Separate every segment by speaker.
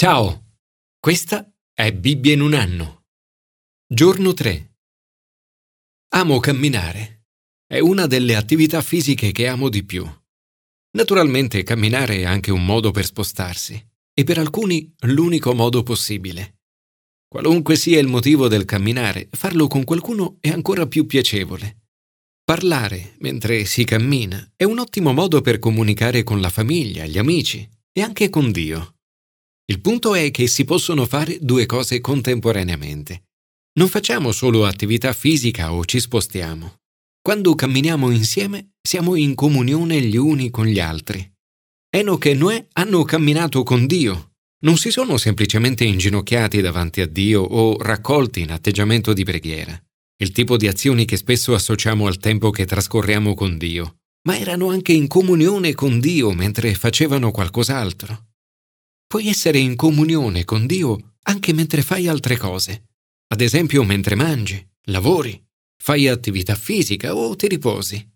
Speaker 1: Ciao, questa è Bibbia in un anno. Giorno 3. Amo camminare. È una delle attività fisiche che amo di più. Naturalmente camminare è anche un modo per spostarsi e per alcuni l'unico modo possibile. Qualunque sia il motivo del camminare, farlo con qualcuno è ancora più piacevole. Parlare mentre si cammina è un ottimo modo per comunicare con la famiglia, gli amici e anche con Dio. Il punto è che si possono fare due cose contemporaneamente. Non facciamo solo attività fisica o ci spostiamo. Quando camminiamo insieme siamo in comunione gli uni con gli altri. Enoch e Noè hanno camminato con Dio. Non si sono semplicemente inginocchiati davanti a Dio o raccolti in atteggiamento di preghiera, il tipo di azioni che spesso associamo al tempo che trascorriamo con Dio, ma erano anche in comunione con Dio mentre facevano qualcos'altro. Puoi essere in comunione con Dio anche mentre fai altre cose, ad esempio mentre mangi, lavori, fai attività fisica o ti riposi.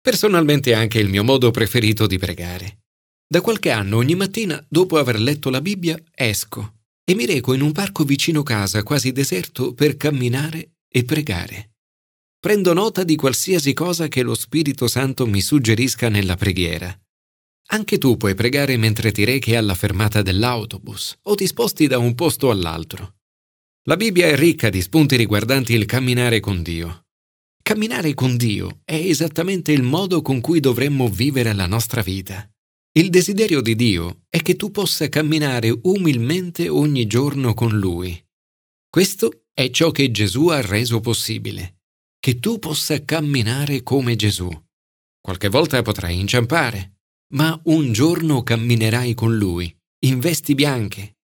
Speaker 1: Personalmente è anche il mio modo preferito di pregare. Da qualche anno ogni mattina, dopo aver letto la Bibbia, esco e mi reco in un parco vicino casa, quasi deserto, per camminare e pregare. Prendo nota di qualsiasi cosa che lo Spirito Santo mi suggerisca nella preghiera anche tu puoi pregare mentre ti rechi alla fermata dell'autobus o ti sposti da un posto all'altro. La Bibbia è ricca di spunti riguardanti il camminare con Dio. Camminare con Dio è esattamente il modo con cui dovremmo vivere la nostra vita. Il desiderio di Dio è che tu possa camminare umilmente ogni giorno con Lui. Questo è ciò che Gesù ha reso possibile, che tu possa camminare come Gesù. Qualche volta potrai inciampare, ma un giorno camminerai con lui, in vesti bianche.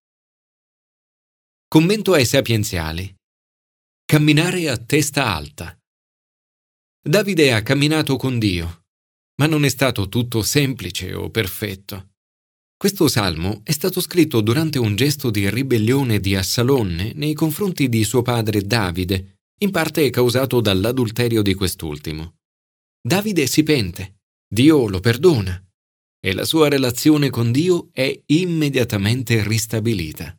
Speaker 1: Commento ai sapienziali. Camminare a testa alta. Davide ha camminato con Dio, ma non è stato tutto semplice o perfetto. Questo salmo è stato scritto durante un gesto di ribellione di Assalonne nei confronti di suo padre Davide, in parte causato dall'adulterio di quest'ultimo. Davide si pente, Dio lo perdona, e la sua relazione con Dio è immediatamente ristabilita.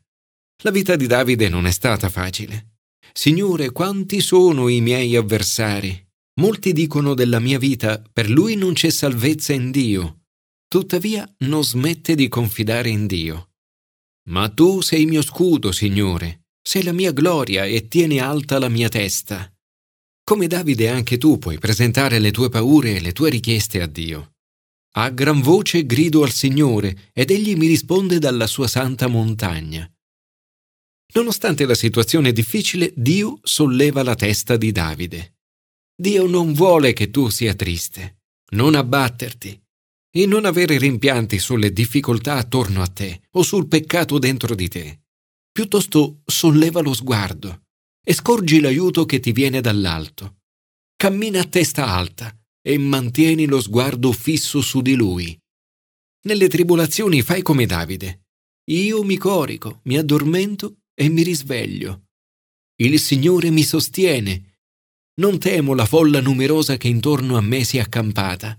Speaker 1: La vita di Davide non è stata facile. Signore, quanti sono i miei avversari? Molti dicono della mia vita, per lui non c'è salvezza in Dio. Tuttavia non smette di confidare in Dio. Ma tu sei mio scudo, Signore, sei la mia gloria e tieni alta la mia testa. Come Davide anche tu puoi presentare le tue paure e le tue richieste a Dio. A gran voce grido al Signore ed egli mi risponde dalla sua santa montagna. Nonostante la situazione difficile, Dio solleva la testa di Davide. Dio non vuole che tu sia triste, non abbatterti e non avere rimpianti sulle difficoltà attorno a te o sul peccato dentro di te. Piuttosto solleva lo sguardo e scorgi l'aiuto che ti viene dall'alto. Cammina a testa alta e mantieni lo sguardo fisso su di lui. Nelle tribolazioni fai come Davide. Io mi corico, mi addormento e mi risveglio. Il Signore mi sostiene. Non temo la folla numerosa che intorno a me si è accampata.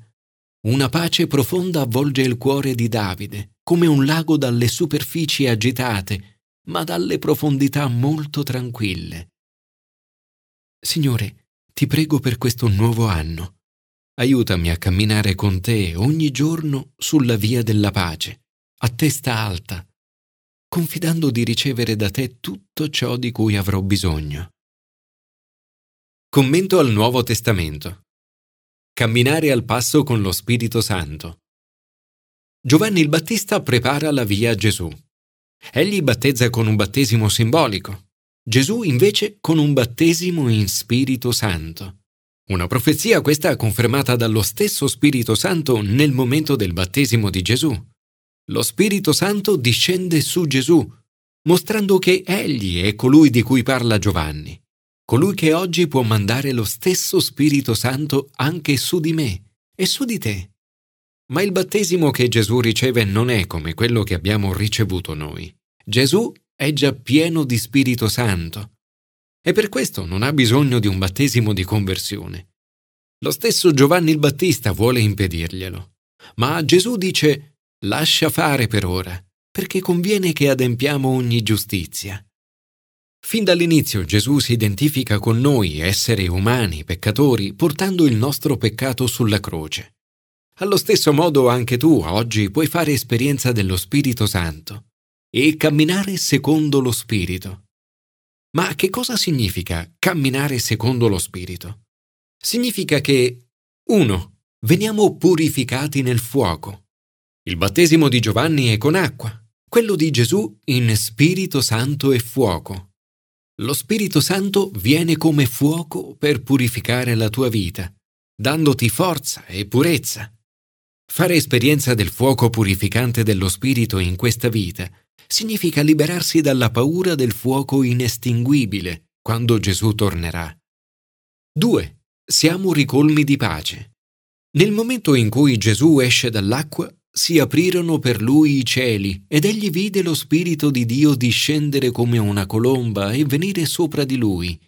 Speaker 1: Una pace profonda avvolge il cuore di Davide, come un lago dalle superfici agitate, ma dalle profondità molto tranquille. Signore, ti prego per questo nuovo anno aiutami a camminare con te ogni giorno sulla via della pace, a testa alta, confidando di ricevere da te tutto ciò di cui avrò bisogno. Commento al Nuovo Testamento. Camminare al passo con lo Spirito Santo. Giovanni il Battista prepara la via a Gesù. Egli battezza con un battesimo simbolico, Gesù invece con un battesimo in Spirito Santo. Una profezia questa confermata dallo stesso Spirito Santo nel momento del battesimo di Gesù. Lo Spirito Santo discende su Gesù, mostrando che Egli è colui di cui parla Giovanni, colui che oggi può mandare lo stesso Spirito Santo anche su di me e su di te. Ma il battesimo che Gesù riceve non è come quello che abbiamo ricevuto noi. Gesù è già pieno di Spirito Santo e per questo non ha bisogno di un battesimo di conversione. Lo stesso Giovanni il Battista vuole impedirglielo, ma Gesù dice lascia fare per ora, perché conviene che adempiamo ogni giustizia. Fin dall'inizio Gesù si identifica con noi, esseri umani, peccatori, portando il nostro peccato sulla croce. Allo stesso modo anche tu oggi puoi fare esperienza dello Spirito Santo e camminare secondo lo Spirito. Ma che cosa significa camminare secondo lo Spirito? Significa che 1. Veniamo purificati nel fuoco. Il battesimo di Giovanni è con acqua, quello di Gesù in Spirito Santo e fuoco. Lo Spirito Santo viene come fuoco per purificare la tua vita, dandoti forza e purezza. Fare esperienza del fuoco purificante dello Spirito in questa vita significa liberarsi dalla paura del fuoco inestinguibile quando Gesù tornerà. 2. Siamo ricolmi di pace. Nel momento in cui Gesù esce dall'acqua, si aprirono per lui i cieli ed egli vide lo Spirito di Dio discendere come una colomba e venire sopra di lui.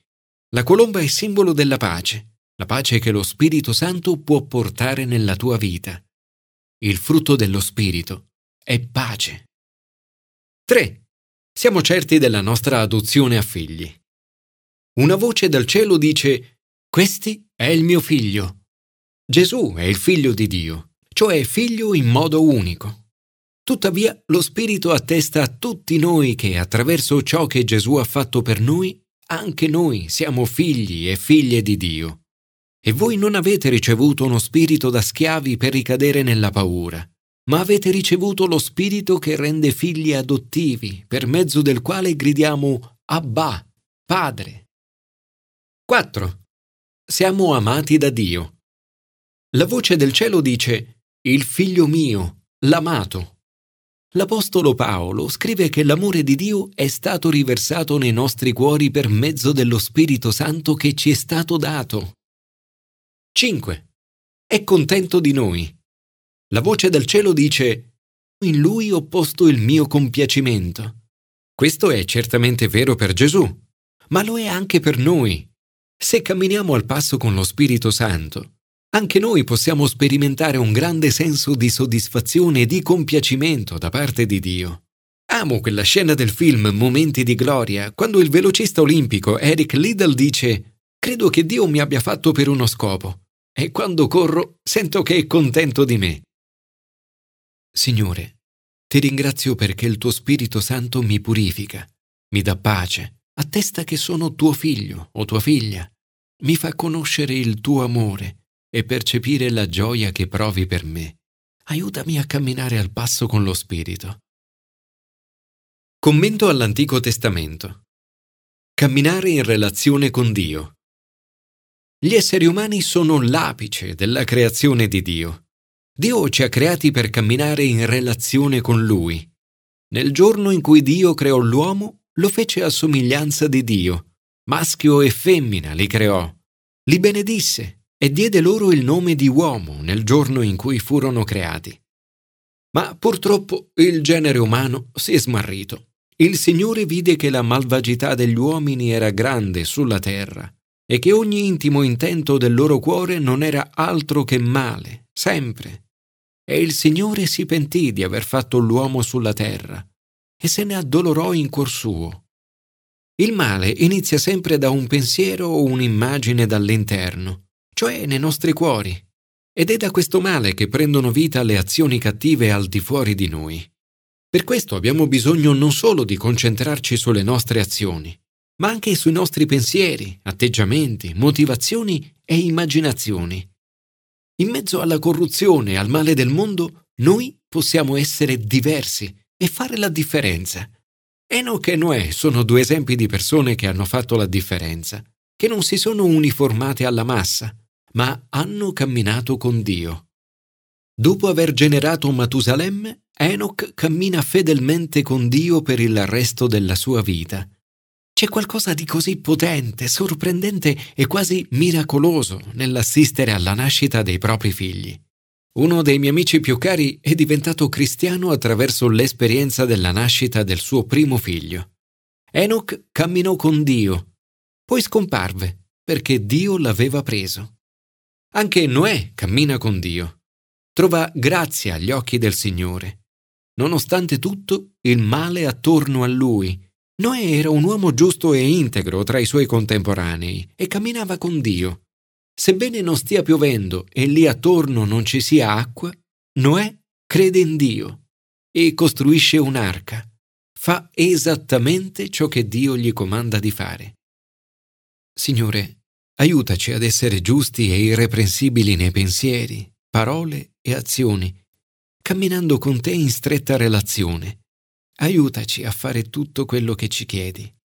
Speaker 1: La colomba è simbolo della pace, la pace che lo Spirito Santo può portare nella tua vita. Il frutto dello Spirito è pace. 3. Siamo certi della nostra adozione a figli. Una voce dal cielo dice, Questi è il mio figlio. Gesù è il figlio di Dio cioè figlio in modo unico. Tuttavia lo Spirito attesta a tutti noi che attraverso ciò che Gesù ha fatto per noi, anche noi siamo figli e figlie di Dio. E voi non avete ricevuto uno spirito da schiavi per ricadere nella paura, ma avete ricevuto lo spirito che rende figli adottivi, per mezzo del quale gridiamo Abba, Padre. 4. Siamo amati da Dio. La voce del cielo dice il figlio mio, l'amato. L'Apostolo Paolo scrive che l'amore di Dio è stato riversato nei nostri cuori per mezzo dello Spirito Santo che ci è stato dato. 5. È contento di noi. La voce del cielo dice, In lui ho posto il mio compiacimento. Questo è certamente vero per Gesù, ma lo è anche per noi. Se camminiamo al passo con lo Spirito Santo, anche noi possiamo sperimentare un grande senso di soddisfazione e di compiacimento da parte di Dio. Amo quella scena del film Momenti di gloria, quando il velocista olimpico Eric Liddell dice Credo che Dio mi abbia fatto per uno scopo e quando corro sento che è contento di me. Signore, ti ringrazio perché il tuo Spirito Santo mi purifica, mi dà pace, attesta che sono tuo figlio o tua figlia, mi fa conoscere il tuo amore e percepire la gioia che provi per me. Aiutami a camminare al passo con lo Spirito. Commento all'Antico Testamento. Camminare in relazione con Dio. Gli esseri umani sono l'apice della creazione di Dio. Dio ci ha creati per camminare in relazione con Lui. Nel giorno in cui Dio creò l'uomo, lo fece a somiglianza di Dio. Maschio e femmina li creò. Li benedisse e diede loro il nome di uomo nel giorno in cui furono creati. Ma purtroppo il genere umano si è smarrito. Il Signore vide che la malvagità degli uomini era grande sulla terra e che ogni intimo intento del loro cuore non era altro che male, sempre. E il Signore si pentì di aver fatto l'uomo sulla terra e se ne addolorò in cuor suo. Il male inizia sempre da un pensiero o un'immagine dall'interno cioè nei nostri cuori. Ed è da questo male che prendono vita le azioni cattive al di fuori di noi. Per questo abbiamo bisogno non solo di concentrarci sulle nostre azioni, ma anche sui nostri pensieri, atteggiamenti, motivazioni e immaginazioni. In mezzo alla corruzione e al male del mondo, noi possiamo essere diversi e fare la differenza. Enoch e Noè sono due esempi di persone che hanno fatto la differenza, che non si sono uniformate alla massa, ma hanno camminato con Dio. Dopo aver generato Matusalemme, Enoch cammina fedelmente con Dio per il resto della sua vita. C'è qualcosa di così potente, sorprendente e quasi miracoloso nell'assistere alla nascita dei propri figli. Uno dei miei amici più cari è diventato cristiano attraverso l'esperienza della nascita del suo primo figlio. Enoch camminò con Dio, poi scomparve perché Dio l'aveva preso. Anche Noè cammina con Dio. Trova grazia agli occhi del Signore. Nonostante tutto, il male attorno a lui. Noè era un uomo giusto e integro tra i suoi contemporanei e camminava con Dio. Sebbene non stia piovendo e lì attorno non ci sia acqua, Noè crede in Dio e costruisce un'arca. Fa esattamente ciò che Dio gli comanda di fare. Signore, aiutaci ad essere giusti e irreprensibili nei pensieri, parole e azioni, camminando con te in stretta relazione. Aiutaci a fare tutto quello che ci chiedi.